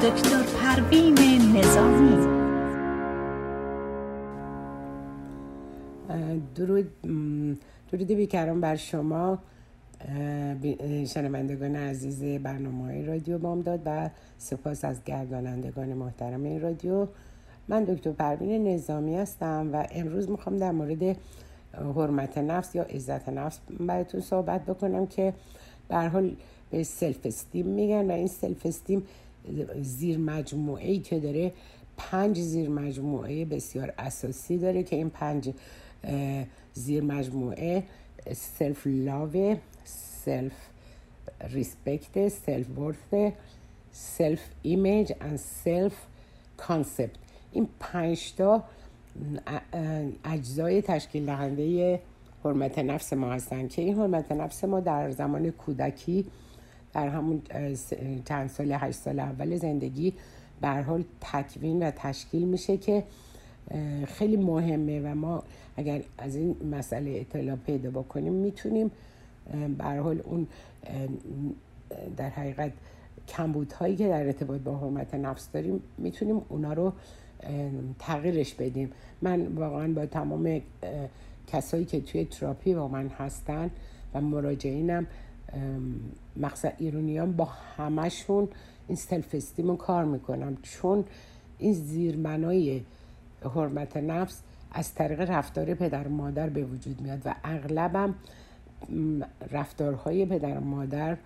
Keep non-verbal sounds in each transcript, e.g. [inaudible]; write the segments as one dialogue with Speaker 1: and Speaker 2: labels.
Speaker 1: دکتر پروین نظامی.
Speaker 2: درود درود بیکران بر شما. شنوندگان عزیز برنامه های رادیو بامداد و سپاس از گردانندگان محترم این رادیو. من دکتر پروین نظامی هستم و امروز می‌خوام در مورد حرمت نفس یا عزت نفس براتون صحبت بکنم که به حال به self-esteem میگن و این self-esteem زیر مجموعه ای که داره پنج زیر مجموعه بسیار اساسی داره که این پنج زیر مجموعه سلف لاو سلف ریسپکت سلف ورث سلف ایمیج و سلف کانسپت این پنج تا اجزای تشکیل دهنده حرمت نفس ما هستن. که این حرمت نفس ما در زمان کودکی در همون چند سال هشت سال اول زندگی به حال تکوین و تشکیل میشه که خیلی مهمه و ما اگر از این مسئله اطلاع پیدا بکنیم می‌تونیم به حال اون در حقیقت کمبودهایی که در ارتباط با حرمت نفس داریم می‌تونیم اونا رو تغییرش بدیم. من واقعا با تمام کسایی که توی تراپی با من هستن و مراجعینم مخصوصا ایرونیان با همشون این self-esteem رو کار می‌کنم چون این زیربنای حرمت نفس از طریق رفتار پدر و مادر به وجود میاد و اغلبم رفتارهای پدر و مادر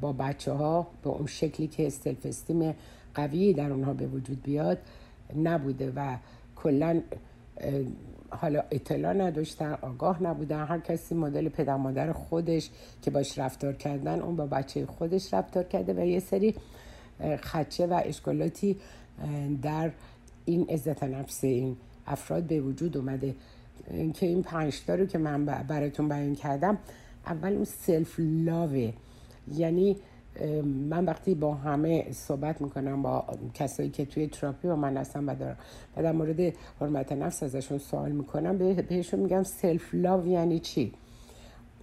Speaker 2: با بچه ها به اون شکلی که self-esteem قوی در اونها به وجود بیاد نبوده و کلا حالا اطلاع نداشتن آگاه نبودن. هر کسی مدل پدر مادر خودش که باش رفتار کردن اون با بچه خودش رفتار کرده و یه سری خدشه و اشکالاتی در این عزت نفس این افراد به وجود اومده. که این پنجتا رو که من براتون بیان کردم اول اون سلف لاوه یعنی من وقتی با همه صحبت می‌کنم با کسایی که توی تراپی با من هستن و دارم و در مورد حرمت نفس ازشون سوال می‌کنم بهشون میگم self-love یعنی چی؟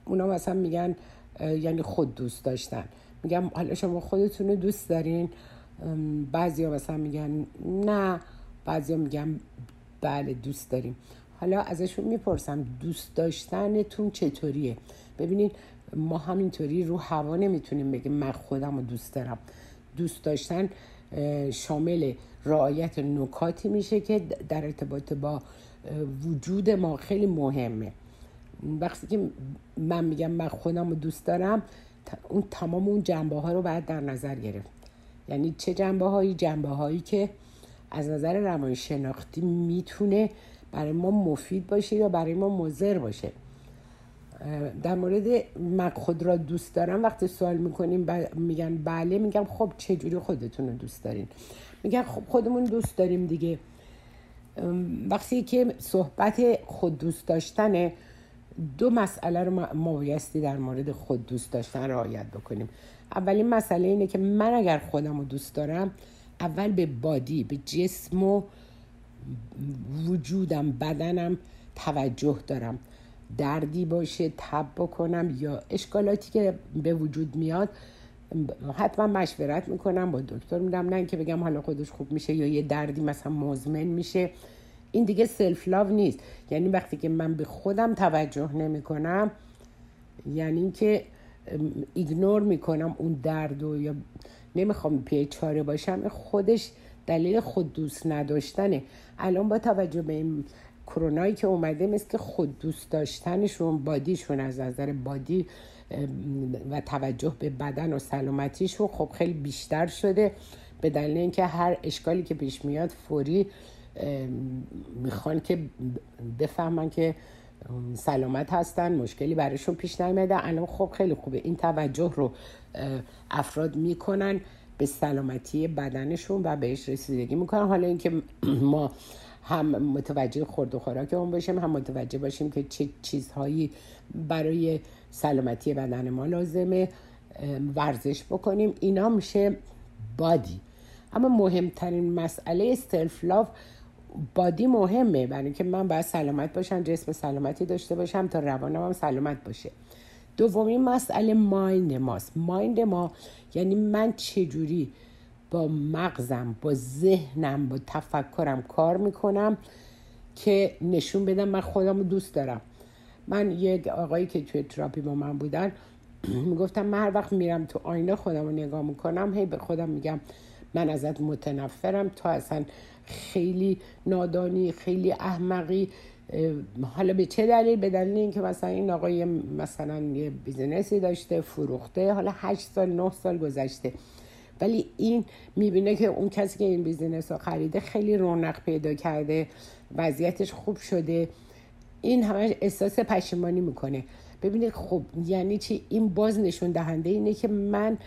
Speaker 2: اونا مثلا میگن یعنی خود دوست داشتن. میگم حالا شما خودتون رو دوست دارین؟ بعضی ها مثلا میگن نه. بعضی ها میگن بله دوست داریم. حالا ازشون می‌پرسم دوست داشتنتون چطوریه؟ ببینید ما همینطوری رو هوا نمی‌تونیم بگیم. من خودم رو دوست دارم. دوست داشتن شامل رعایت نکاتی میشه که در ارتباط با وجود ما خیلی مهمه. وقتی که من میگم من خودم رو دوست دارم اون تمام اون جنبه ها رو باید در نظر گرفت. یعنی چه جنبه هایی جنبه هایی که از نظر روان شناختی می‌تونه برای ما مفید باشه یا برای ما مضر باشه. در مورد من خود را دوست دارم. وقتی سوال می‌کنیم میگن بله میگم خب چجوری خودتون رو دوست دارین؟ میگن خب خودمون دوست داریم دیگه. وقتی که صحبت خود دوست داشتنه دو مسئله رو ما بایستی در مورد خود دوست داشتن رعایت بکنیم. اولین مسئله اینه که من اگر خودم رو دوست دارم اول به بادی به جسم و وجودم بدنم توجه دارم. دردی باشه تب بکنم یا اشکالاتی که به وجود میاد حتما مشورت می‌کنم با دکتر میدم. نه که بگم حالا خودش خوب میشه یا یه دردی مثلا مزمن میشه. این دیگه سلف لاو نیست. یعنی وقتی که من به خودم توجه نمی‌کنم یعنی که ایگنور می‌کنم اون درد و یا نمی‌خوام چاره باشم. خودش دلیل خود دوست نداشتنه. الان با توجه به این کرونایی که اومده مثل که خود دوست داشتنشون بادیشون از نظر بادی و توجه به بدن و سلامتیشون خب خیلی بیشتر شده. به دلیل اینکه هر اشکالی که پیش میاد فوری می‌خوان که بفهمن که سلامت هستن مشکلی برایشون پیش نیامده الان خب خیلی خوبه. این توجه رو افراد می‌کنن به سلامتی بدنشون و بهش رسیدگی می‌کنن. حالا اینکه ما هم متوجه خورد و خوراک اون باشیم هم متوجه باشیم که چه چیزهایی برای سلامتی بدن ما لازمه ورزش بکنیم. اینا میشه بادی. اما مهمترین مسئله سلف لاف بادی مهمه. برای اینکه من باید سلامت باشم جسم سلامتی داشته باشم تا روانم هم سلامت باشه. دومین مسئله مایند ماست. مایند ما یعنی من چجوری با مغزم با ذهنم با تفکرم کار می‌کنم که نشون بدم من خودم رو دوست دارم. من یک آقایی که توی تراپی با من بودن [clears throat] می‌گفتم من هر وقت میرم تو آینه خودم رو نگاه می‌کنم هی به خودم میگم من ازت متنفرم تا اصلا خیلی نادانی خیلی احمقی. حالا به چه دلیل؟ به دلیل اینکه مثلا این آقای مثلا یه business ی داشته فروخته حالا هشت سال نه سال گذشته. ولی این می‌بینه که اون کسی که این business رو خریده خیلی رونق پیدا کرده وضعیتش خوب شده. این همه احساس پشیمانی می‌کنه. ببینید خب یعنی چی؟ این باز نشون دهنده اینه که من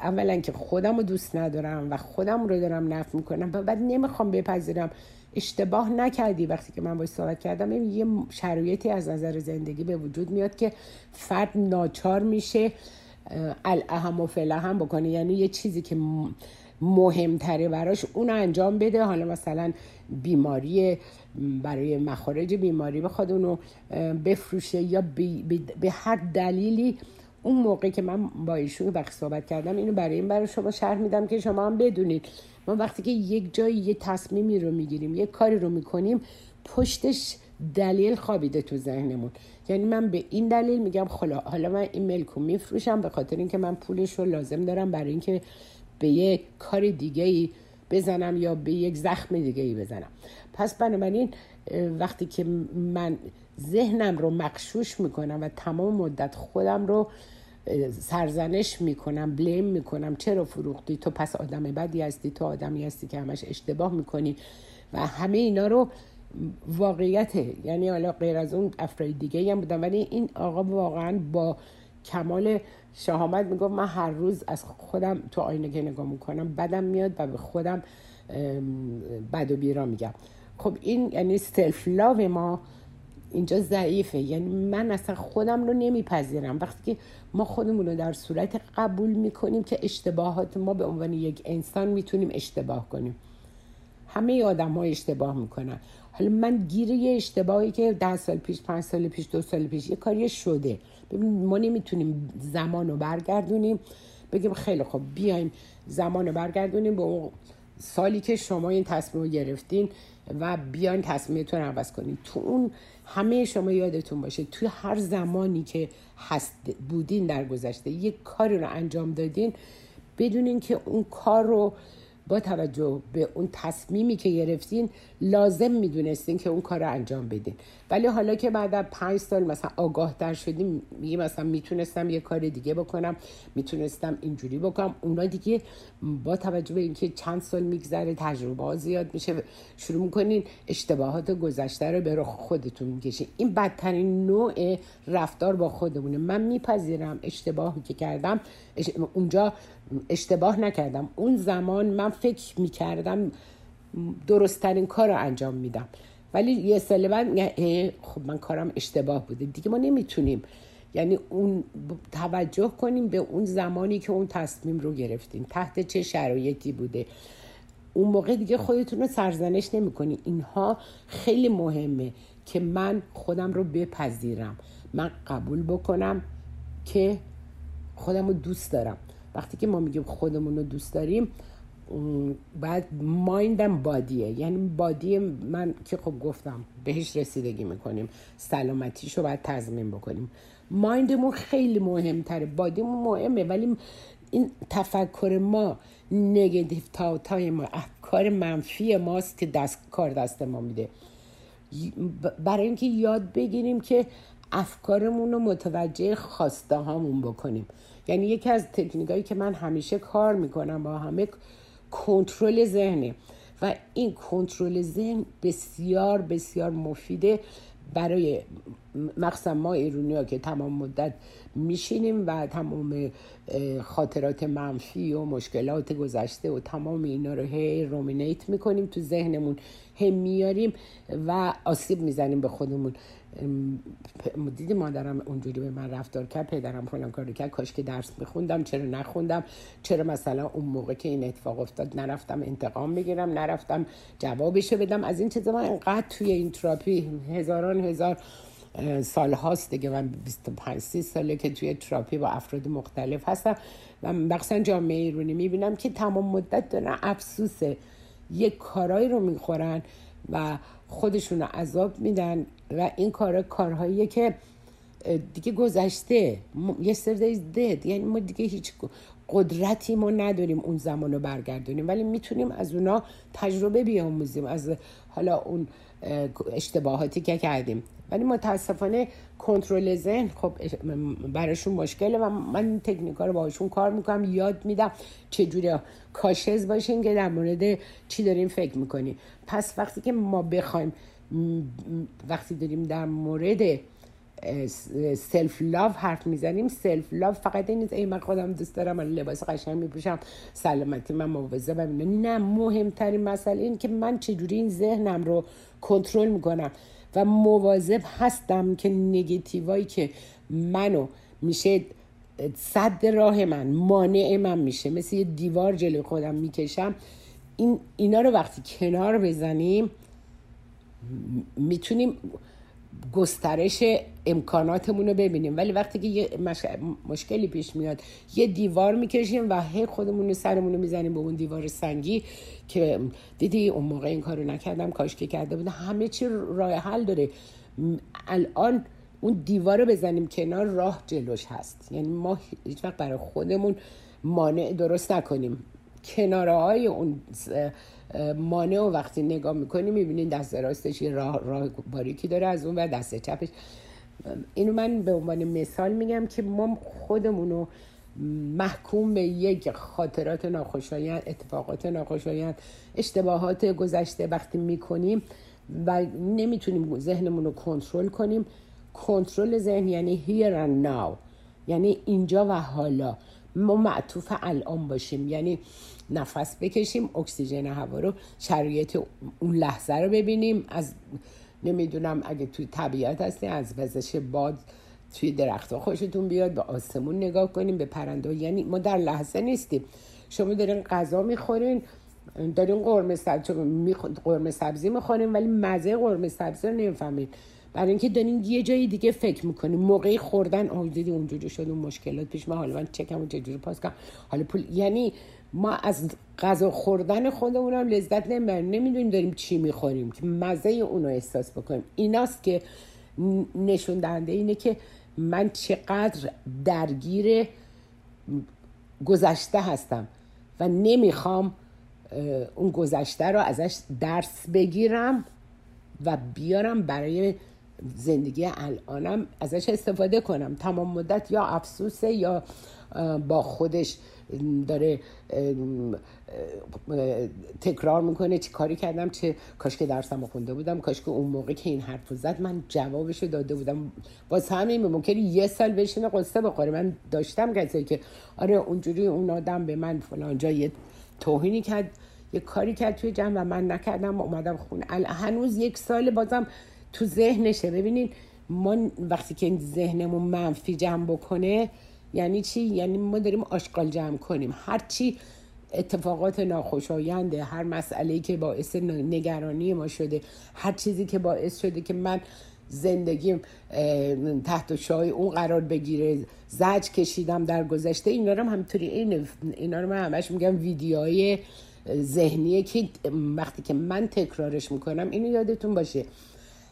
Speaker 2: اولا که خودم رو دوست ندارم و خودم رو دارم نف می‌کنم و بعد نمی‌خوام بپذیرم. اشتباه نکردی وقتی که من باش صحبت کردم. یه شرایطی از نظر زندگی به وجود میاد که فرد ناچار میشه. الاهم و هم بکنه یعنی یه چیزی که مهمتره براش اون انجام بده. حالا مثلا بیماری برای مخارج بیماری بخواد اونو بفروشه یا به هر دلیلی. اون موقع که من با ایشون وقت صحبت کردم اینو برای این برای شما شرح میدم که شما هم بدونید. ما وقتی که یک جایی یه تصمیمی رو می‌گیریم یه کاری رو می‌کنیم پشتش دلیل خوابیده تو ذهنمون. یعنی من به این دلیل میگم خلا حالا من این ملکو میفروشم به خاطر اینکه من پولش رو لازم دارم برای اینکه به یک کار دیگه ای بزنم یا به یک زخم دیگه ای بزنم. پس بنابراین وقتی که من ذهنم رو مقشوش می‌کنم و تمام مدت خودم رو سرزنش می‌کنم بلیم می‌کنم چرا فروختی؟ تو پس آدم بدی هستی تو آدمی هستی که همش اشتباه می‌کنی و همه اینا رو واقعیته یعنی حالا غیر از اون افراد دیگه هم بودم. ولی این آقا واقعا با کمال شهامت می‌گفت من هر روز از خودم تو آینه که نگاه می‌کنم بدم میاد و به خودم بد و بیرا میگم. خب این یعنی سلف لاو ما اینجا ضعیفه. یعنی من اصلا خودم رو نمیپذیرم. وقتی که ما خودمون رو در صورت قبول می‌کنیم که اشتباهات ما به عنوان یک انسان می‌تونیم اشتباه کنیم. همه آدم ها اشتباه می‌کنن. حالا من گیر یه اشتباهی که ده سال پیش پنج سال پیش دو سال پیش یه کاری شده. ببین ما نمی‌تونیم زمان رو برگردونیم بگیم خیلی خوب بیایم زمان رو برگردونیم به اون سالی که شما این تصمیم رو گرفتین و بیاین تصمیمتون رو عوض کنین. تو اون همه شما یادتون باشه توی هر زمانی که هست بودین در گذشته یک کاری رو انجام دادین بدونین که اون کار رو با توجه به اون تصمیمی که گرفتین لازم می‌دونستین که اون کار رو انجام بدین. ولی حالا که بعد از پنج سال مثلا آگاه در شدیم میگه مثلا می‌تونستم یه کار دیگه بکنم می‌تونستم اینجوری بکنم. اونا دیگه با توجه به اینکه چند سال میگذره تجربه ها زیاد میشه شروع می‌کنین اشتباهات گذشته رو به رخ خودتون می‌کشین. این بدترین نوع رفتار با خودمونه. من میپذیرم اشتباهی که کردم. اونجا اشتباه نکردم. اون زمان من فکر می‌کردم درستترین کار رو انجام میدم. ولی یه سال بعد خب من کارم اشتباه بوده. دیگه ما نمی‌تونیم. یعنی اون توجه کنیم به اون زمانی که اون تصمیم رو گرفتیم. تحت چه شرایطی بوده. اون موقع دیگه خودتون رو سرزنش نمی اینها خیلی مهمه که من خودم رو بپذیرم. من قبول بکنم که خودم رو دوست دارم. وقتی که ما میگیم خودمون رو دوست داریم بعد مایندم بادیه. یعنی بادی من که خب گفتم بهش رسیدگی می‌کنیم سلامتیش رو باید تضمین بکنیم. مایندمون خیلی مهمتره. بادیمون مهمه ولی این تفکر ما نگتیو تا تای ما افکار منفی ماست که دست کار دست ما میده. برای اینکه یاد بگیریم که افکارمون رو متوجه خواسته هامون بکنیم. یعنی یکی از تکنیکایی که من همیشه کار می‌کنم با همه کنترل ذهنه و این کنترل ذهن بسیار بسیار مفیده برای مخصوصا ما ایرونی ها که تمام مدت میشینیم و تمام خاطرات منفی و مشکلات گذشته و تمام اینا رو هی رومینیت می‌کنیم تو ذهنمون هی میاریم و آسیب می‌زنیم به خودمون. دیدی مادرم اونجوری به من رفتار کرد پدرم فلان کار کرد کاش که درس میخوندم چرا نخوندم؟ چرا مثلا اون موقع که این اتفاق افتاد نرفتم انتقام بگیرم نرفتم جوابشو بدم؟ از این چیزا من انقدر توی این تراپی هزاران هزار سال هاست دیگه. من 25 30 ساله که توی تراپی با افراد مختلف هستم. و مخصوصا جامعه ایرانی می‌بینم که تمام مدت دارن افسوس یک کارایی رو می‌خورن و خودشون رو عذاب میدن و این کارا کارهاییه که دیگه گذشته. یه سر دید یعنی ما دیگه هیچ قدرتی ما نداریم اون زمان رو برگردونیم. ولی می‌تونیم از اونا تجربه بیاموزیم. از حالا اون اشتباهاتی که کردیم. ولی متاسفانه کنترل ذهن خب براشون مشکله و من تکنیکا رو باشون کار می‌کنم. یاد میدم چجوری کاشز باشین که در مورد چی داریم فکر می‌کنیم پس وقتی که ما بخوایم وقتی داریم در مورد self-love حرف می‌زنیم self-love فقط این نیست ای من خودم دوست دارم من لباس قشنگ میپوشم سلامتی من مواظبم نه مهمترین مسئله این که من چجوری این ذهنم رو کنترل می‌کنم. و مواظب هستم که نگتیوایی که منو میشه سد راه من مانع من میشه. مثل یه دیوار جلوی خودم می‌کشم. این اینا رو وقتی کنار بزنیم می‌تونیم گسترش امکاناتمون رو ببینیم. ولی وقتی که یه مشکلی پیش میاد یه دیوار می‌کشیم و هی خودمون سرمون رو می‌زنیم به اون دیوار سنگی که دیدی اون موقع این کارو نکردم کاش که کرده بودم. همه چی راه حل داره. الان اون دیوار رو بزنیم کنار راه جلوش هست. یعنی ما هیچ وقت برای خودمون مانع درست نکنیم. کناره های اون مانع و وقتی نگاه می‌کنی می‌بینین دست راستش یه راه, راه باریکی داره از اون و دست چپش. اینو من به عنوان مثال میگم که ما خودمونو محکوم به یک خاطرات ناخوشایند اتفاقات ناخوشایند اشتباهات گذشته وقتی می‌کنیم و نمی‌تونیم ذهنمون رو کنترل کنیم. کنترل ذهن یعنی here and now یعنی اینجا و حالا. ما معطوف الان باشیم. یعنی نفس بکشیم اکسیژن هوا رو شرایط اون لحظه رو ببینیم. از نمی‌دونم اگه توی طبیعت هستیم از وزش باد توی درخت خوشتون بیاد به آسمون نگاه کنیم به پرنده. یعنی ما در لحظه نیستیم. شما دارین غذا می‌خورین دارین قرمه سبزی قرمه سبزی می‌خورین ولی مزه قرمه سبزی رو نمی‌فهمید برای اینکه دارین یه جایی دیگه فکر می‌کنیم موقعی خوردن آه دیدی اونجوری شد اون مشکلات پیش من. حالا من چکم و چجوری پاس کنم؟ حالا پول یعنی ما از غذا خوردن خودمون هم لذت نمی‌بریم. نمی‌دونیم داریم چی می‌خوریم که مزه اون رو احساس بکنیم. ایناست که نشون دهنده اینه که من چقدر درگیر گذشته هستم و نمی‌خوام اون گذشته رو ازش درس بگیرم و بیارم برای زندگی الانم ازش استفاده کنم. تمام مدت یا افسوسه یا با خودش داره تکرار می‌کنه چه کاری کردم چه کاش که درسم خونده بودم کاش که اون موقع که این حرف زد من جوابش داده بودم. باز همین ممکنه یه سال بشینه قصه بخوره. من داشتم کسی که آره اونجوری اون آدم به من فلان جا یه توهینی کرد یه کاری کرد توی جمع و من نکردم اومدم خونه. هنوز یک سال بازم تو ذهنشه. ببینین ما وقتی که این ذهنمون منفی جمع بکنه یعنی چی؟ یعنی ما داریم آشغال جمع کنیم. هر چی اتفاقات ناخوشاینده هر مسئله که باعث نگرانی ما شده هر چیزی که باعث شده که من زندگیم تحت شای اون قرار بگیره زج کشیدم در گذشته اینا رو هم همینطوری این اینا رو من همش میگم ویدیوهای ذهنیه که وقتی که من تکرارش می‌کنم اینو یادتون باشه.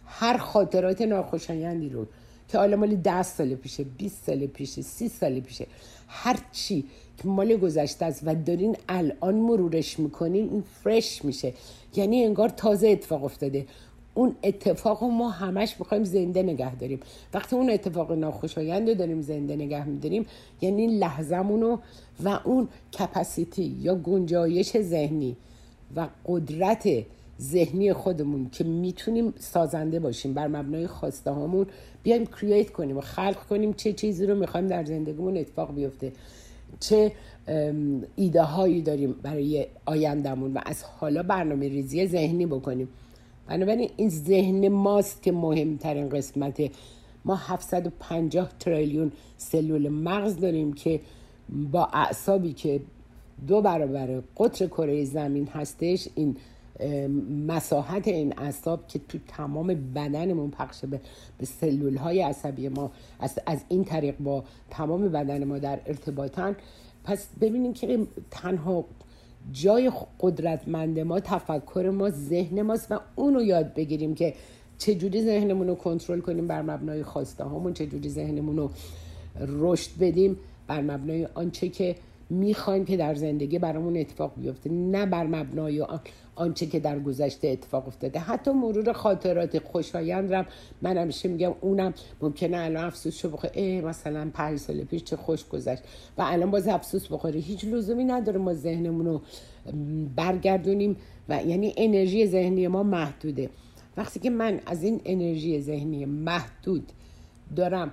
Speaker 2: هر خاطرات ناخوشایندی رو که حالا مال ده سال پیشه 20 سال پیشه سی سال پیشه هر چی که مال گذشته است و دارین الان مرورش می‌کنین این فرش میشه. یعنی انگار تازه اتفاق افتاده. اون اتفاق رو ما همش می‌خوایم زنده نگه داریم. وقتی اون اتفاق ناخوشایند رو داریم زنده نگه میداریم یعنی لحظمون و اون کپاسیتی یا گنجایش ذهنی و قدرت ذهنی خودمون که می‌تونیم سازنده باشیم. بر مبنای خواسته هامون بیایم کرییت کنیم و خلق کنیم چه چیزی رو می‌خوایم در زندگیمون اتفاق بیفته. چه ایده هایی داریم برای آیندهمون و از حالا برنامه ریزی ذهنی بکنیم. بنابراین این ذهن ماست که مهمترین قسمته ما 750 تریلیون سلول مغز داریم که با اعصابی که دو برابر قطر کره زمین هستش این مساحت این اعصاب که تو تمام بدنمون پخش به, به سلول های عصبی ما از, از این طریق با تمام بدن ما در ارتباطن. پس ببینیم که تنها جای قدرتمند ما تفکر ما ذهن ماست و اونو یاد بگیریم که چجوری ذهنمون رو کنترل کنیم بر مبنای خواسته هامون چجوری ذهنمون رو رشد بدیم بر مبنای آنچه که می‌خوایم که در زندگی برامون اتفاق بیفته نه بر مبنای آنچه که در گذشته اتفاق افتاده. حتی مرور خاطرات خوشایند رم من همیشه میگم اونم ممکنه الان افسوس شو بخوره. مثلا پنج سال پیش چه خوش گذشت. و الان باز افسوس بخوره. هیچ لزومی نداره ما ذهنمون رو برگردونیم و یعنی انرژی ذهنی ما محدوده. وقتی که من از این انرژی ذهنی محدود دارم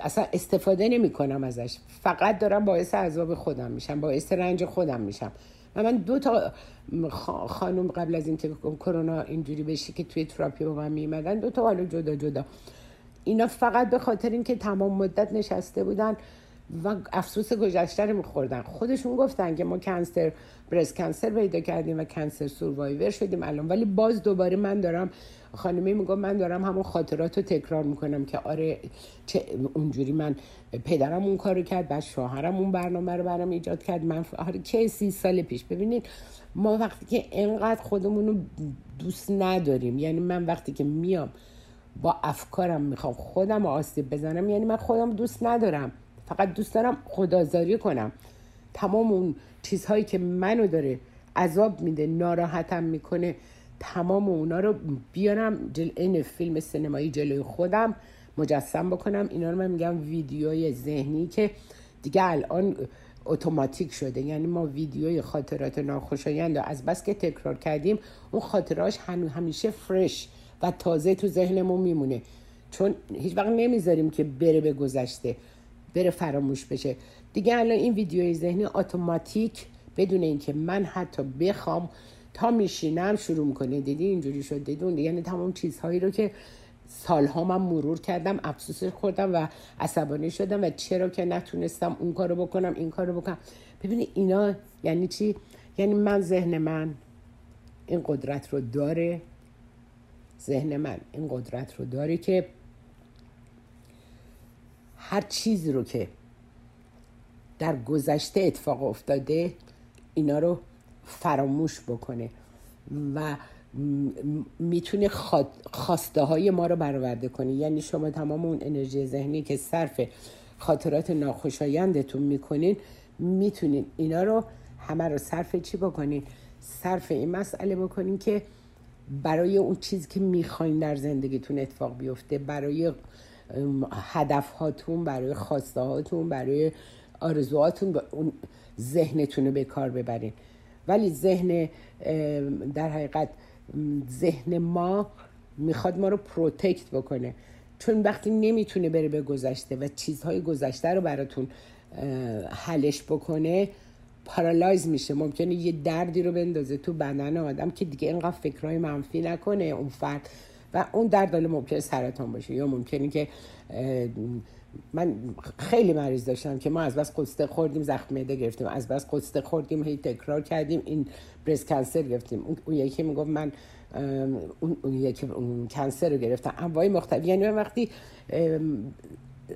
Speaker 2: اصلا استفاده نمی کنم ازش. فقط دارم باعث عذاب خودم میشم باعث رنج خودم میشم. و من دو تا خانم قبل از اینکه کرونا اینجوری بشه که توی تراپی با من میمدن دو تا حالا جدا جدا. اینا فقط به خاطر اینکه تمام مدت نشسته بودن. و افسوس گذشته رو میخوردن خودشون گفتن که ما کنسر برس کنسر پیدا کردیم و کنسر سوروایور شدیم الان. ولی باز دوباره من دارم خانمی میگم من دارم همون خاطرات رو تکرار می‌کنم که آره چه اونجوری من پدرم اون کارو کرد بعد شوهرم اون برنامه رو برام ایجاد کرد. من آره که سی سال پیش؟ ببینید ما وقتی که انقدر خودمون رو دوست نداریم یعنی من وقتی که میام با افکارم می‌خوام خودم آسیب بزنم یعنی من خودم دوست ندارم. فقط دوست دارم خدازاری کنم. تمام اون چیزهایی که منو داره عذاب میده ناراحتم می‌کنه تمام اونا رو بیارم جل این فیلم سینمایی جلوی خودم مجسم بکنم. اینا رو من میگم ویدیوی ذهنی که دیگه الان اتوماتیک شده. یعنی ما ویدیوی خاطرات ناخوشایند از بس که تکرار کردیم اون خاطراش همیشه فرش و تازه تو ذهنمون میمونه. چون هیچ وقت نمی‌ذاریم که بره به گذشته. بره فراموش بشه. دیگه الان این ویدیوی ذهنی اتوماتیک بدون اینکه من حتی بخوام تا میشینم شروع می‌کنه. دیدی اینجوری شد؟ دیدون یعنی تمام چیزهایی رو که سالها من مرور کردم افسوس خوردم و عصبانی شدم و چرا که نتونستم اون کارو بکنم این کارو بکنم. ببینی اینا یعنی چی؟ یعنی من ذهن من این قدرت رو داره. ذهن من این قدرت رو داره که هر چیزی رو که در گذشته اتفاق افتاده اینا رو فراموش بکنه و می‌تونه خواسته های ما رو برآورده کنه. یعنی شما تمام اون انرژی ذهنی که صرف خاطرات ناخوشایندتون می‌کنین می‌تونین اینا رو همه رو صرف چی بکنین؟ صرف این مسئله بکنین که برای اون چیزی که می‌خواین در زندگیتون اتفاق بیفته برای هدف هاتون برای خواسته هاتون برای آرزوهاتون اون ذهنتون رو به کار ببرین. ولی ذهن در حقیقت ذهن ما می‌خواد ما رو protect بکنه. چون وقتی نمی‌تونه بره به گذشته و چیزهای گذشته رو براتون حلش بکنه paralyze میشه. ممکنه یه دردی رو بندازه تو بدن آدم که دیگه اینقدر فکرهای منفی نکنه اون فرد و اون درد حالا ممکنه سرطان باشه یا ممکنه که من خیلی مریض داشتم که ما از بس غصه خوردیم زخم معده گرفتیم از بس غصه خوردیم هی تکرار کردیم این برس کنسر گرفتیم. اون یکی می‌گفت من اون, اون یکی اون کنسر رو گرفتم. انواع مختلف. یعنی وقتی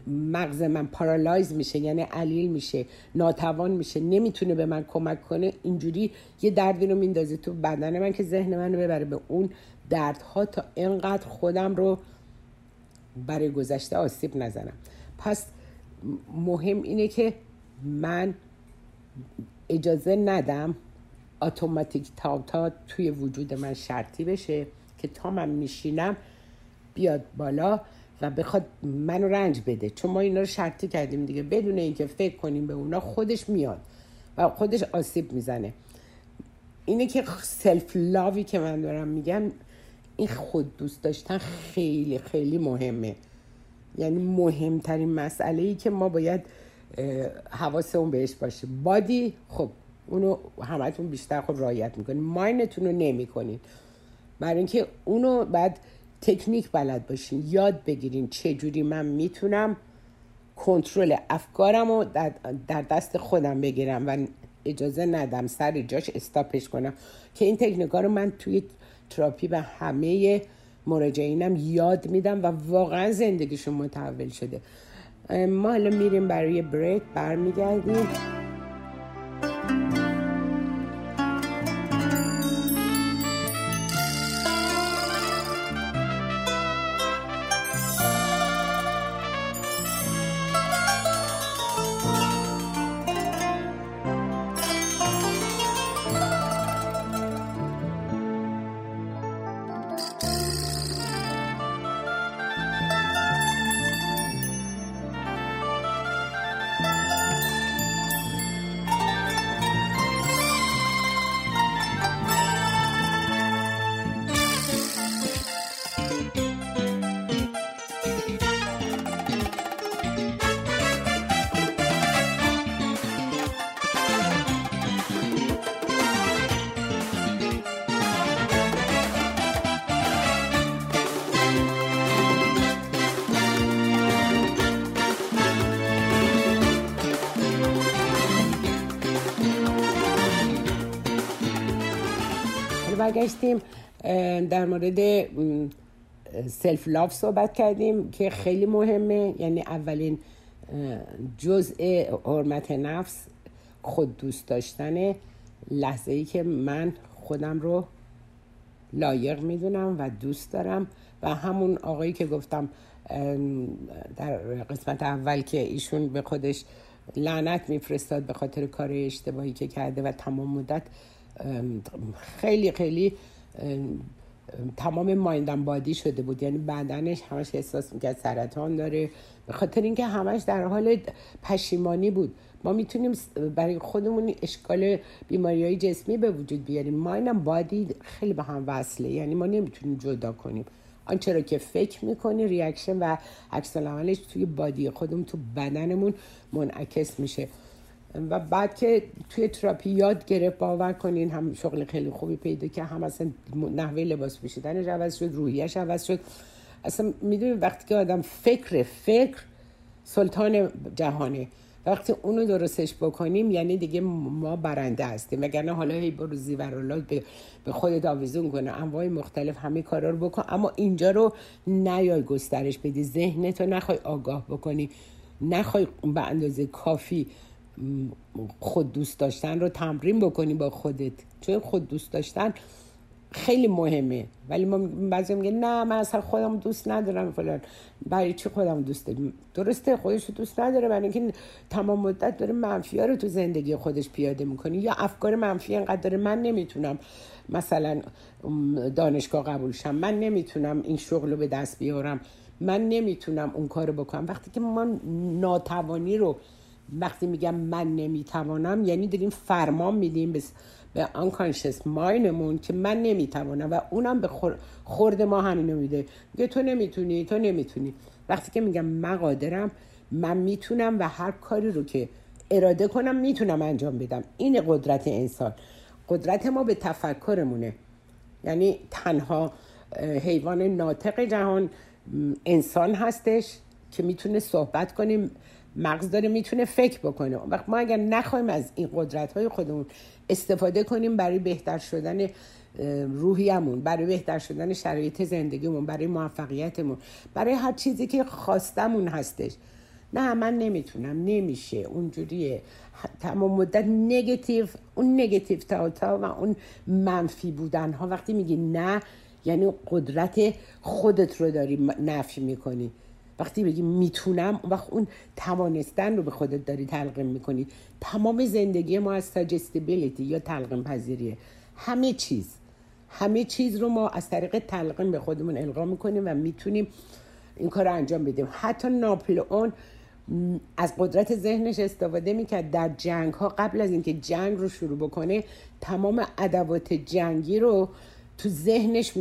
Speaker 2: مغز من پارالایز میشه یعنی علیل میشه ناتوان میشه نمی‌تونه به من کمک کنه اینجوری یه دردی رو میندازه تو بدن من که ذهن من رو ببره به اون دردها تا اینقدر خودم رو برای گذشته آسیب نزنم. پس مهم اینه که من اجازه ندم اتوماتیک تا تا توی وجود من شرطی بشه که تا من میشینم بیاد بالا و بخواد منو رنج بده. چون ما اینا رو شرطی کردیم دیگه. بدون اینکه فکر کنیم به اونا خودش میاد و خودش آسیب می‌زنه. اینه که سلف لاوی که من دارم میگم این خود دوست داشتن خیلی خیلی مهمه. یعنی مهمترین مسئله ای که ما باید حواسمون بهش باشه. بادی خب اونو همتون بیشتر خب رایت می‌کنین. ماینتون رو نمی‌کنین. برای اینکه اونو بعد تکنیک بلد باشین. یاد بگیرین چه جوری من می‌تونم کنترل افکارم رو در دست خودم بگیرم و اجازه ندم سر جاش استاپش کنم. که این تکنیک رو من توی تراپی به همه مراجعینم یاد میدم و واقعا زندگیشون متحول شده. ما حالا میریم برای بریک برمیگردیم. برگشتیم در مورد سلف لاف صحبت کردیم که خیلی مهمه. یعنی اولین جزء حرمت نفس خود دوست داشتن لحظه ای که من خودم رو لایق می‌دونم و دوست دارم و همون آقایی که گفتم در قسمت اول که ایشون به خودش لعنت میفرستاد به خاطر کار اشتباهی که کرده و تمام مدت خیلی خیلی تمام mind and body شده بود. یعنی بدنش همش احساس می‌کرد سرطان داره. به خاطر اینکه همش در حال پشیمانی بود. ما می‌تونیم برای خودمون اشکال بیماری های جسمی به وجود بیاریم. mind and body خیلی به هم وصله. یعنی ما نمی‌تونیم جدا کنیم. آنچه را که فکر می‌کنی reaction و عکس توی body خودمون تو بدنمون منعکس میشه. و بعد که توی تراپی یاد گرفت باور کنین هم شغل خیلی خوبی پیدا که هم اصلا نحوه لباس پوشیدنش عوض شد روحیش عوض شد. اصلا می‌دونی وقتی که آدم فکر فکر سلطان جهانه. وقتی اونو درستش بکنیم یعنی دیگه ما برنده هستیم. وگرنه حالا هی برو به, به خودت آویزون کنه. انواع مختلف همه کارا رو بکن. اما اینجا رو نیای گسترش بدی. ذهنتو نخوای آگاه بکنی. نخوای به اندازه کافی خود دوست داشتن رو تمرین بکنی با خودت. چون خود دوست داشتن خیلی مهمه. ولی ما بعضی میگه نه من اصلا خودم دوست ندارم فلان. برای چی خودم دوست دارم؟ درسته خودش رو دوست نداره. برای اینکه تمام مدت داره منفی ها رو تو زندگی خودش پیاده می‌کنه. یا افکار منفی انقدر داره من نمی‌تونم مثلا دانشگاه قبول شم. من نمی‌تونم این شغل رو به دست بیارم. من نمی‌تونم اون کارو بکنم. وقتی که ما ناتوانی رو وقتی میگم من نمی‌توانم یعنی داریم فرمان میدیم به به unconscious ماینمون که من نمی‌توانم و اونم به خورد ما همینو میده. میگه تو نمی‌تونی تو نمی‌تونی. وقتی که میگم من قادرم من می‌تونم و هر کاری رو که اراده کنم می‌تونم انجام بدم. این قدرت انسان. قدرت ما به تفکرمونه. یعنی تنها حیوان ناطق جهان انسان هستش که می‌تونه صحبت کنیم مغز داره می‌تونه فکر بکنه. وقت ما اگر نخوایم از این قدرت های خودمون استفاده کنیم برای بهتر شدن روحیمون برای بهتر شدن شرایط زندگیمون برای موفقیتمون برای هر چیزی که خواستمون هستش. نه من نمی‌تونم. نمیشه. اونجوریه. تمام مدت نگتیو اون نگتیو تاتا و اون منفی بودن ها وقتی میگی نه یعنی قدرت خودت رو داری نفی می‌کنی. وقتی بگی می‌تونم اون وقت اون توانستن رو به خودت داری تلقیم می‌کنی. تمام زندگی ما از ساجستیبیلیتی یا تلقیم پذیریه همه چیز. همه چیز رو ما از طریق تلقیم به خودمون القا می‌کنیم و می‌تونیم این کار رو انجام بدیم. حتی ناپلئون از قدرت ذهنش استفاده می‌کرد. در جنگ ها قبل از اینکه جنگ رو شروع بکنه تمام ادوات جنگی رو تو ذهنش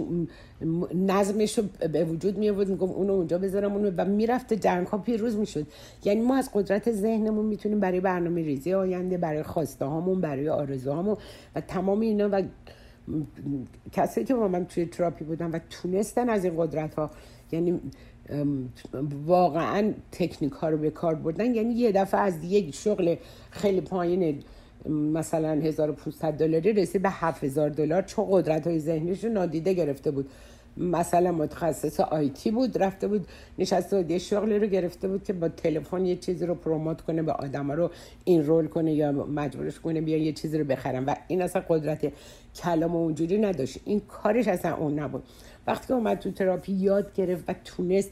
Speaker 2: نظمش رو به وجود می آورد میگم اونو اونجا بذارم اونو و می‌رفته جنگ ها پیروز می‌شد. یعنی ما از قدرت ذهنمون می‌تونیم برای برنامه ریزی آینده برای خواسته هامون برای آرزوهامون و تمام اینا و کسی که با من توی تراپی بودن و تونستن از این قدرت ها یعنی واقعا تکنیک ها رو به کار بردن یعنی یه دفعه از یک شغل خیلی پایین مثلا 1500 دلاری رسید به 7000 دلار چون قدرت های ذهنیش نادیده گرفته بود. مثلا متخصص آیتی بود رفته بود نشسته بود یه شغلی رو گرفته بود که با تلفن یه چیزی رو پروموت کنه به آدما رو این رول کنه یا مجبورش کنه بیا یه چیزی رو بخرم و این اصلا قدرت کلام اونجوری نداشت. این کارش اصلا اون نبود. وقتی که اومد تو تراپی یاد گرفت و تونست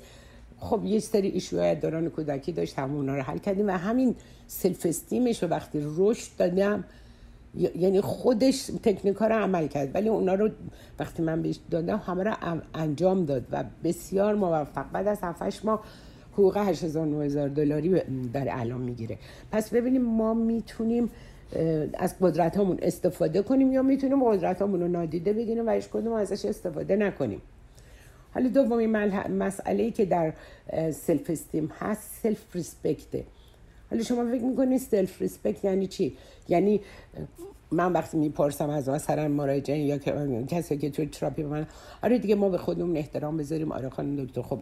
Speaker 2: خب یه سری issue های دوران کودکی داشت همون رو حل کردیم و همین self-esteem ش رو وقتی رشد دادم یعنی خودش تکنیک رو عمل کرد. ولی اونا رو وقتی من بهش دادم همه رو انجام داد و بسیار موفق. بعد از 7 ماه حقوق 8000 دلاری در الان می‌گیره. پس ببینیم ما می‌تونیم از قدرت همون استفاده کنیم یا می‌تونیم قدرت همون رو نادیده بگیریم و هیچ کدوم ازش استفاده نکنیم. حالا دومین مسئله ای که در self-esteem هست self-respect ه حالا شما فکر می‌کنید self-respect یعنی چی؟ یعنی من وقتی می‌پرسم از مثلا مراجعین یا کسی که توی تراپی من آره دیگه ما به خودمون احترام بذاریم. آره خانم دکتر خب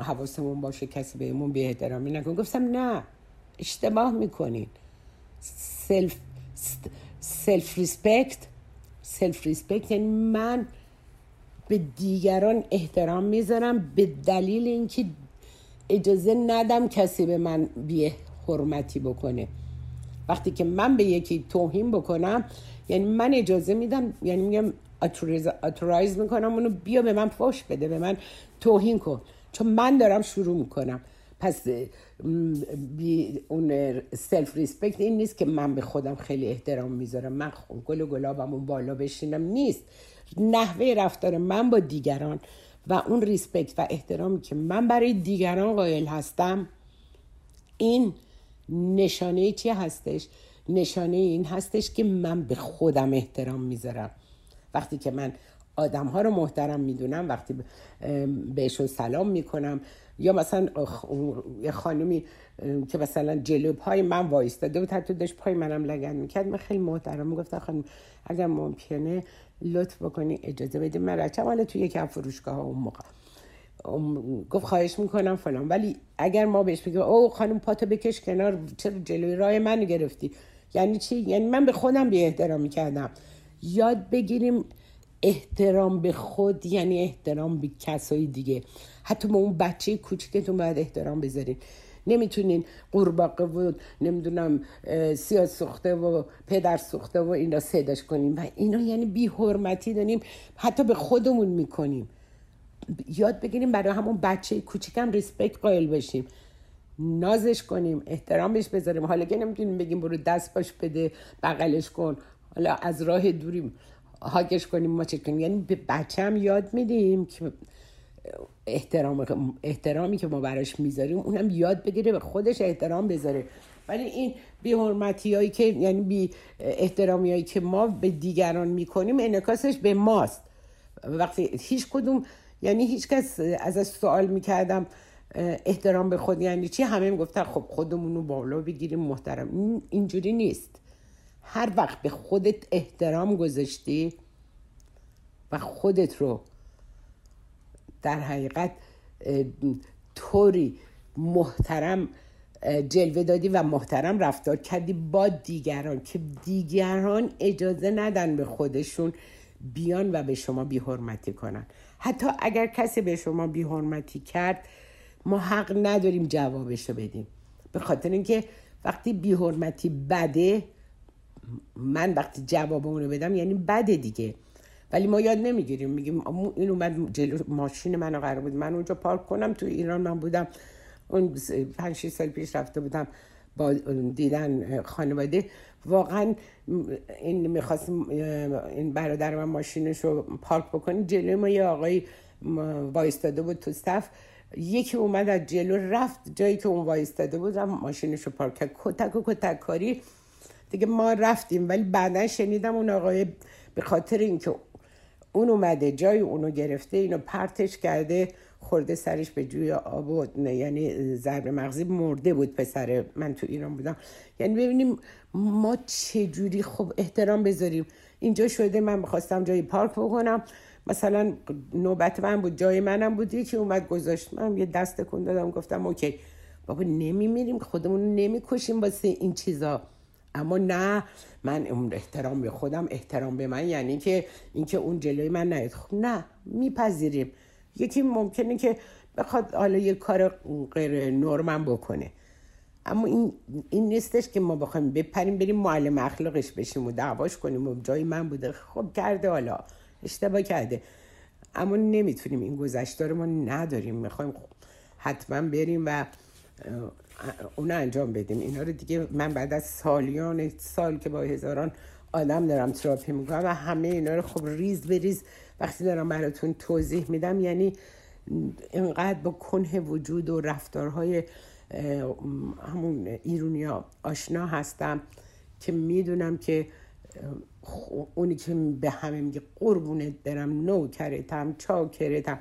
Speaker 2: حواسمون باشه کسی بهمون بی احترامی نکن. گفتم نه اشتباه می‌کنین. self self-respect self-respect یعنی من به دیگران احترام می‌ذارم به دلیل اینکه اجازه ندم کسی به من بی حرمتی بکنه. وقتی که من به یکی توهین بکنم یعنی من اجازه میدم یعنی میگم authorize می‌کنم اونو بیا به من فوش بده به من توهین کن. چون من دارم شروع می‌کنم. پس بی اون self-respect این نیست که من به خودم خیلی احترام می‌ذارم. من گل و گلابم اون بالا بشینم نیست. نحوه رفتار من با دیگران و اون respect و احترامی که من برای دیگران قائل هستم این نشانه چی هستش؟ نشانه این هستش که من به خودم احترام می‌ذارم. وقتی که من آدم ها رو محترم می‌دونم وقتی بهشون سلام می‌کنم یا مثلا یه خانمی که مثلا جلو پای من وایستاده بود حتی داشت پای منم لگن می‌کرد. من خیلی محترم می‌گفتم خانم اگر ممکنه لطف بکنی اجازه بدی من رچم. حالا توی یکی فروشگاه ها اون موقع. گفت خواهش می‌کنم فلان. ولی اگر ما بهش بگیم او خانم پاتو بکش کنار چرا جلوی راه من گرفتی. یعنی چی؟ یعنی من به خودم بی احترامی کردم. یاد بگیریم احترام به خود یعنی احترام به کسای دیگه. حتی به اون بچه کوچیکتون باید احترام بذارین. نمی‌تونین قورباغه و نمی‌دونم سیاه سوخته و پدر سوخته و اینا صداش کنیم و اینا یعنی بی حرمتی داریم حتی به خودمون می‌کنیم. یاد بگیریم برای همون بچه کوچیکم ریسپکت قائل بشیم. نازش کنیم احترامش بذاریم. حالا که نمی‌تونیم بگیم برو دست باش بده بغلش کن. حالا از راه دوریم هاگش کنیم ما کنیم؟ یعنی به بچه هم یاد میدیم که احترام احترامی که ما براش می‌ذاریم اونم یاد بگیره به خودش احترام بذاره. ولی این بی حرمتی هایی که یعنی بی احترامی هایی که ما به دیگران می‌کنیم انکاسش به ماست. وقتی هیچ کدوم یعنی هیچ کس از سوال می‌کردم احترام به خود یعنی چی؟ همه می‌گفتن خب خودمون رو بالا بگیریم محترم. اینجوری نیست. هر وقت به خودت احترام گذاشتی و خودت رو در حقیقت طوری محترم جلوه دادی و محترم رفتار کردی با دیگران که دیگران اجازه ندن به خودشون بیان و به شما بیحرمتی کنن. حتی اگر کسی به شما بیحرمتی کرد ما حق نداریم جوابش رو بدیم. به خاطر اینکه وقتی بیحرمتی بده من وقتی جواب اون بدم یعنی بده دیگه. ولی ما یاد نمی‌گیریم. میگیم این اومد جلو ماشین منو قرار بود من اونجا پارک کنم. تو ایران من بودم اون پنج سال پیش رفته بودم با دیدن خانواده. واقعا این می‌خواست این برادر من ماشینش رو پارک بکنی جلوی ما یه آقای وایستاده بود تو صف. یکی اومد از جلو رفت. جایی که اون وایستاده بود ماشینش رو پارک کرد. کتک و کتک کاری دیگه ما رفتیم ولی بعدا شنیدم اون آقای به خاطر اینکه اون اومده جای اونو گرفته اینو پرتش کرده خورده سرش به جوی آب و یعنی ضرب مغزی مرده بود پسر من تو ایران بودم. یعنی ببینیم ما چجوری خب احترام بذاریم. اینجا شده من می‌خواستم جایی پارک بکنم. مثلا نوبت من بود جای منم بود یکی اومد گذاشت. من یه دست کن دادم گفتم اوکی. بابا نمیمیریم خودمون نمی‌کشیم واسه این چیزا. اما نه من اون احترام به خودم احترام به من یعنی که اینکه اون جلوی من نیاد. خب نه میپذیریم. یکی ممکنه که بخواد حالا یه کار غیر نرمم بکنه. اما این, این نیستش که ما بخوایم بپریم بریم معلم اخلاقش بشیم و دعواش کنیم و جای من بوده. خب کرده حالا اشتباه کرده. اما نمی‌تونیم این گذشته رو ما نداریم. می‌خوایم حتما بریم و اون انجام بدیم. اینا رو دیگه من بعد از سالیان سال که با هزاران آدم دارم تراپی می‌کنم و همه اینا رو خب ریز به ریز وقتی دارم براتون توضیح میدم یعنی اینقدر با کنه وجود و رفتارهای همون ایرونیا آشنا هستم که می‌دونم که اونی که به همه میگه قربونت برم نوکرتم چاکرتم.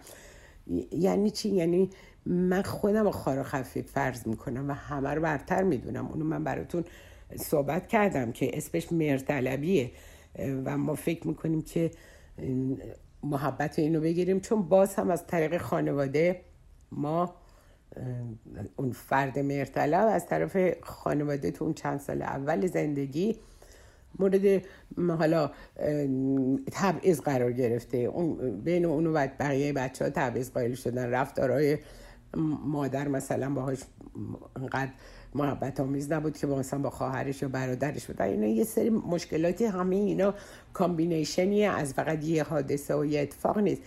Speaker 2: یعنی چی؟ یعنی من خودم رو خار خفیف فرض می‌کنم و همه رو برتر می‌دونم. اونو من براتون صحبت کردم که اسمش مرتلبیه و ما فکر می‌کنیم که محبت اینو بگیریم چون باز هم از طریق خانواده ما اون فرد مرتلب از طرف خانواده تو اون چند سال اول زندگی مورد حالا تبعیض قرار گرفته. اون بین اون و بقیه بچه ها تبعیض قائل شدن. رفتارهای مادر مثلا باهاش انقدر محبت آمیز نبود که مثلا با خواهرش و برادرش بود. اینا یه سری مشکلاتی همه اینا combination ی از فقط یه حادثه و یه اتفاق نیست.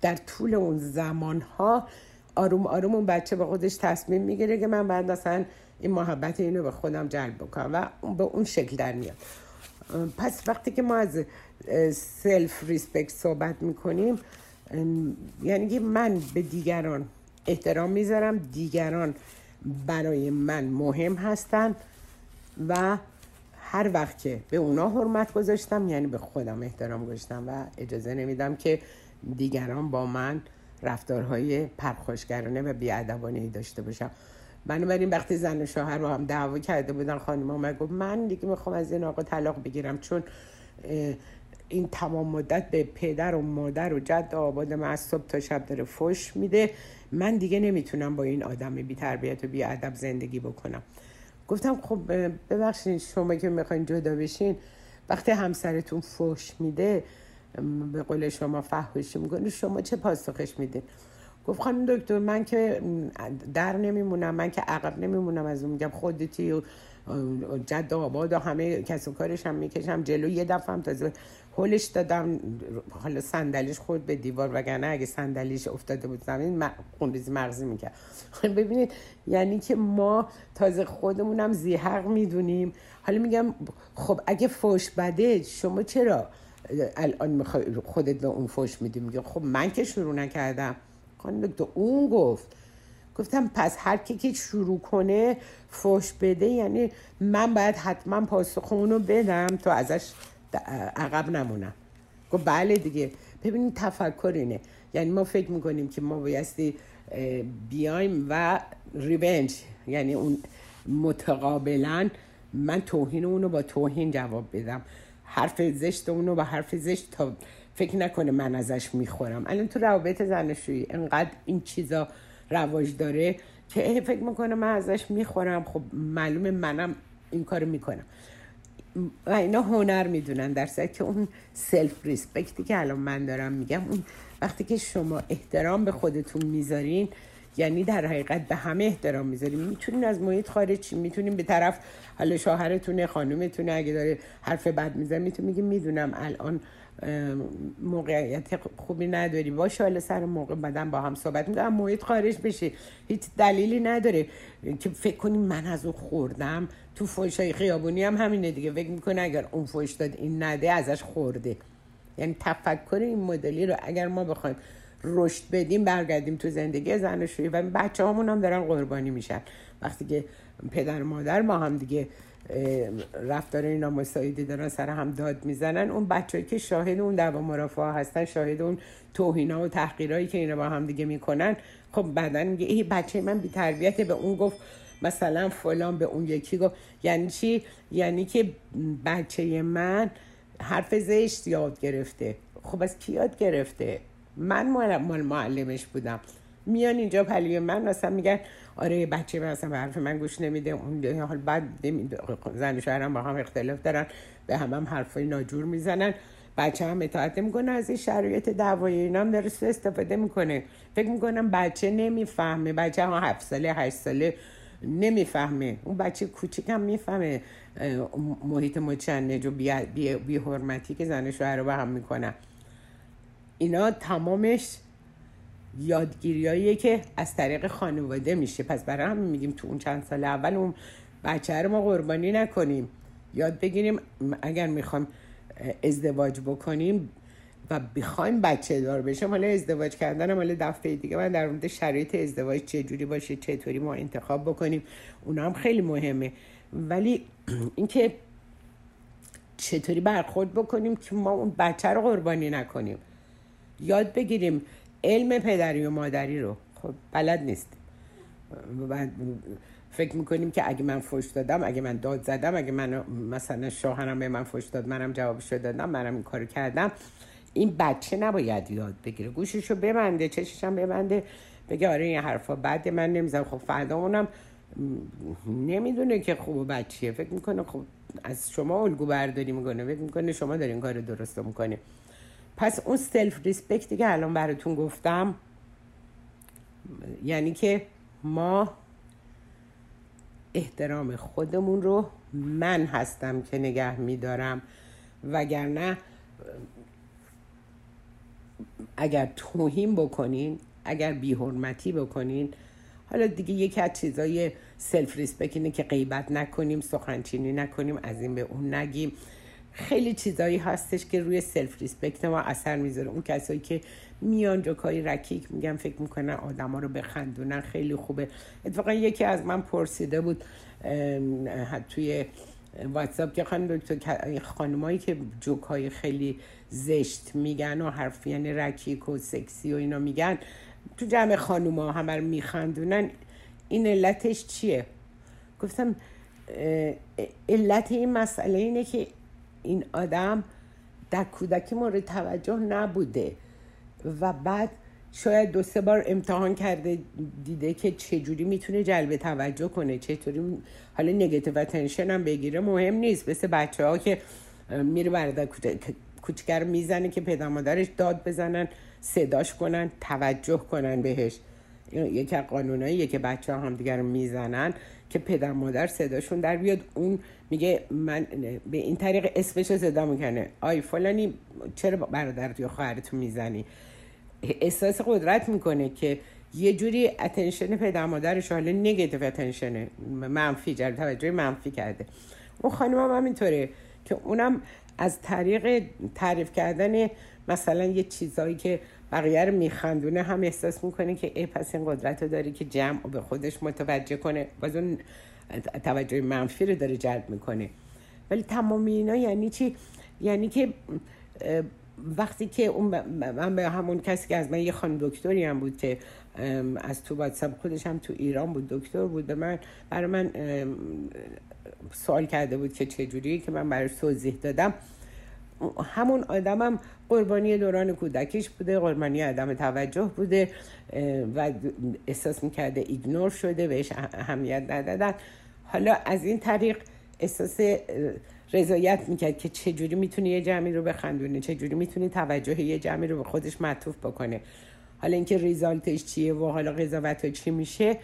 Speaker 2: در طول اون زمان ها آروم آروم اون بچه با خودش تصمیم می‌گیره که من بعد مثلا این محبت اینو به خودم جلب بکنم و به اون شکل در میاد. پس وقتی که ما از self-respect صحبت می‌کنیم یعنی من به دیگران احترام می‌ذارم. دیگران برای من مهم هستن و هر وقت که به اونا حرمت گذاشتم یعنی به خودم احترام گذاشتم و اجازه نمیدم که دیگران با من رفتارهای پرخوشگرانه و بیادبانه داشته باشم. بنابراین وقتی زن و شوهر رو هم دعوا کرده بودن خانم اومد گفت من دیگه می‌خوام از این آقا طلاق بگیرم چون این تمام مدت به پدر و مادر و جد آباد من از صبح تا شب داره فش میده. من دیگه نمی‌تونم با این آدم بی تربیت و بی ادب زندگی بکنم. گفتم خب ببخشید شما که می‌خواین جدا بشین وقتی همسرتون فش میده به قول شما فحشی می‌کنه شما چه پاسخش میدین؟ گفت خانم دکتر من که در نمیمونم من که عقب نمیمونم از اون. میگم خودتی و جد آباد و همه کس و کارش هم می‌کشم جلو یه دفعه هم تازه هلش دادم حالا صندلیش خود به دیوار وگرنه اگه صندلیش افتاده بود زمین خونریزی مغزی می‌کرد. [laughs] ببینید یعنی که ما تازه خودمونم زیحق می‌دونیم. حالا میگم خب اگه فوش بده شما چرا الان می‌خوای خودت به اون فوش میدی؟ میگه خب من که شروع نکردم. خانم دکتر اون گفت. گفتم پس هر کی که شروع کنه فوش بده یعنی من باید حتما پاسخ اونو بدم تو ازش عقب نمونم. گفت بله دیگه. ببینید تفکر اینه. یعنی ما فکر می‌کنیم که ما بایستی بیایم و ریونج یعنی اون متقابلا من توهین اونو با توهین جواب بدم. حرف زشت اونو با حرف زشت تا فکر نکنه من ازش می‌خورم. الان تو روابط زنشویی انقدر این چیزا رواج داره که فکر می‌کنه من ازش می‌خورم. خب معلومه منم این کارو می‌کنم. و اینا هنر می‌دونن در که اون سلف ریسپکتی که الان من دارم میگم اون وقتی که شما احترام به خودتون می‌ذارین یعنی در حقیقت به همه احترام می‌ذاریم می‌تونین از محیط خارج می‌تونین به طرف حالا شوهرتونه خانومتونه اگه داره حرف بد می‌زنه میتون میگه می‌دونم الان موقعیت خوبی نداری. باشه حالا سر موقع بدن با هم صحبت می‌کنم. محیط خارج بشه هیچ دلیلی نداره. که فکر کنیم من از اون خوردم. تو فوشای خیابونی هم همینه دیگه. فکر می‌کنه اگر اون فوش داد این نده ازش خورده. یعنی تفکر این مدلی رو اگر ما بخوایم رشد بدیم برگردیم تو زندگی زن و و بچه هم دارن قربانی میشن. وقتی که پدر مادر ما هم دیگه رفتار اینا مساعدی دارن سر هم داد می‌زنن. اون بچه‌ای که شاهد اون دعوا مرافعه هستن شاهد اون توهینا و تحقیرایی که اینا با هم دیگه می‌کنن خب بعدا میگه ای بچه من بی تربیت به اون گفت مثلا فلان به اون یکی گفت. یعنی چی؟ یعنی که بچه من حرف زشت یاد گرفته. خب از کی یاد گرفته؟ من مال معلمش بودم. میان اینجا پلیه من مثلا میگن آره بچه مثلا به حرف من گوش نمیده. اون حال بعد زن شوهرم با هم اختلاف دارن. به هم هم حرفای ناجور می‌زنن. بچه هم اطاعت می‌کنه از این شرایط دعوای اینا هم داره استفاده می‌کنه. فکر می‌کنم بچه نمی‌فهمه. بچه هم هفت ساله هشت ساله نمی‌فهمه. اون بچه کوچیک هم می‌فهمه. محیط مچنج و بی, بی, بی حرمتی که زن شوهر رو به هم می‌کنن. اینا تمامش یادگیریاییه که از طریق خانواده میشه. پس برای هم میگیم تو اون چند سال اول اون بچه رو ما قربانی نکنیم. یاد بگیریم اگر می‌خوایم ازدواج بکنیم و بخوایم بچه دار بشیم حالا ازدواج کردن حالا دفعه دیگه من در مورد شرایط ازدواج چه جوری باشه چطوری ما انتخاب بکنیم اونا هم خیلی مهمه. ولی اینکه چطوری برخورد بکنیم که ما اون بچه رو قربانی نکنیم. یاد بگیریم علم پدری و مادری رو. خب بلد نیستیم. فکر می‌کنیم که اگه من فوش دادم اگه من داد زدم اگه من مثلا شوهرم به من فوش داد منم جوابش دادم منم این کارو کردم این بچه نباید یاد بگیره. گوششو ببنده چششم ببنده بگه آره این حرفا بعد من نمیزم خب فردا اونم نمی‌دونه که خوب بچیه فکر می‌کنه خب از شما الگو برداری می‌کنه. فکر می‌کنه شما دارین کار درست می‌کنه پس اون سلف ریسپکتی که الان براتون گفتم یعنی که ما احترام خودمون رو من هستم که نگه میدارم. وگرنه اگر توهین بکنین اگر بیحرمتی بکنین حالا دیگه یکی از چیزای self-respect اینه که غیبت نکنیم سخنچینی نکنیم از این به اون نگیم. خیلی چیزایی هستش که روی self-respect ما اثر می‌ذاره. اون کسایی که میان جوکای رکیک میگن فکر می‌کنن آدما رو بخندونن خیلی خوبه. اتفاقا یکی از من پرسیده بود توی واتساپ که خانم دکتر خانمایی که جوک های خیلی زشت میگن و حرف یعنی رکیک و سکسی و اینا میگن تو جمع خانوما همه رو میخندونن. این علتش چیه؟ گفتم علت این مسئله اینه که این آدم در کودکی مورد توجه نبوده و بعد شاید دو سه بار امتحان کرده دیده که چجوری می‌تونه جلب توجه کنه چطوری حالا نگتیو اتنشن هم بگیره مهم نیست. مثل بچه ها که میره برادر کوچکر می‌زنه که پدر مادرش داد بزنن صداش کنن توجه کنن بهش. یکی از قانونایی که بچه ها هم دیگر می‌زنن که پدر مادر صداشون در بیاد. اون میگه من به این طریق اسمش رو صدا می‌کنه. آی فلانی چرا برادرت یا خواهرتو می‌زنی؟ احساس قدرت می‌کنه که یه جوری اتنشن پدر مادرش حالا نگتیو اتنشنه منفی جلب توجه منفی کرده. اون خانم هم همینطوره که اونم از طریق تعریف کردن مثلا یه چیزایی که بقیه رو میخندونه هم احساس می‌کنه که ای پس این قدرت رو داره که جمع به خودش متوجه کنه. باز اون توجه منفی رو داره جلب می‌کنه ولی تمام اینا یعنی چی؟ یعنی که وقتی که اون من به همون کسی که از من یه خانم دکتری هم بود که از تو واتساپ خودش هم تو ایران بود دکتر بود به من برای من سوال کرده بود که چجوری که من براش توضیح دادم همون آدمم قربانی دوران کودکیش بوده قربانی عدم توجه بوده و احساس می‌کرده ایگنور شده بهش اهمیت ندادن. حالا از این طریق احساس رضایت می‌کرد که چجوری می‌تونه یه جمعی رو بخندونه چجوری می‌تونه توجه یه جمعی رو به خودش معطوف بکنه حالا اینکه ریزالتش چیه و حالا قضاوت چی میشه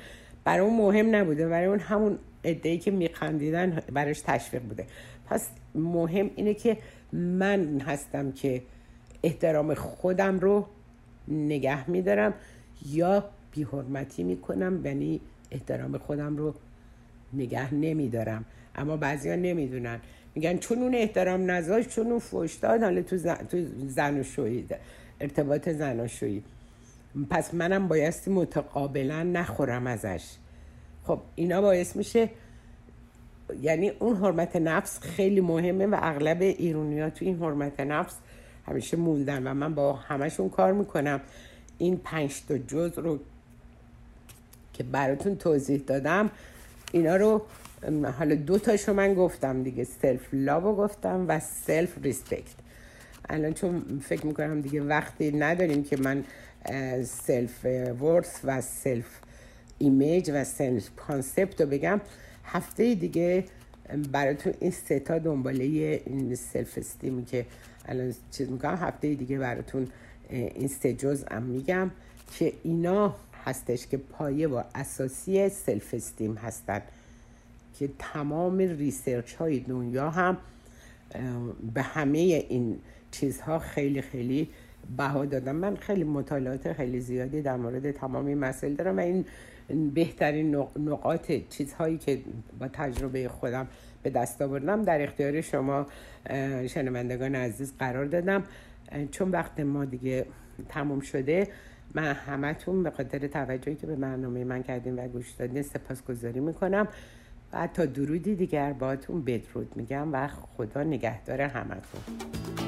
Speaker 2: برای اون مهم نبوده. برای اون همون ادهی که میخندیدن براش تشویق بوده. پس مهم اینه که من هستم که احترام خودم رو نگه میدارم یا بیحرمتی می‌کنم یعنی احترام خودم رو نگه نمیدارم. اما بعضیا نمی‌دونن. میگن چون اون احترام نذاشت چون اون فوش داد حالا تو, زن... تو زناشویی ارتباط زناشویی پس منم بایستی متقابلا نخورم ازش. خب اینا باعث میشه یعنی اون حرمت نفس خیلی مهمه و اغلب ایرونی ها تو این حرمت نفس همیشه موندن و من با همشون کار می‌کنم. این پنج تا جز رو که براتون توضیح دادم اینا رو حالا دو تاشو من گفتم دیگه self-love گفتم و self-respect الان چون فکر می‌کنم دیگه وقتی نداریم که من self-worth و self-image و self-concept رو بگم هفته دیگه براتون این ستا دنباله این self-esteem ی که الان چیز می‌کنم. هفته دیگه براتون این سه جزء میگم که اینا هستش که پایه و اساسی self-esteem هستن که تمام research های دنیا هم به همه این چیزها خیلی خیلی بها دادم من خیلی مطالعات خیلی زیادی در مورد تمام این مسائل دارم و این بهترین نقاط چیزهایی که با تجربه خودم به دست آوردم در اختیار شما شنوندگان عزیز قرار دادم. چون وقت ما دیگه تموم شده من همتون به خاطر توجهی که به برنامه من کردین و گوش دادین سپاسگزاری می‌کنم. و تا درودی دیگر باتون بدرود میگم و خدا نگهدار همتون.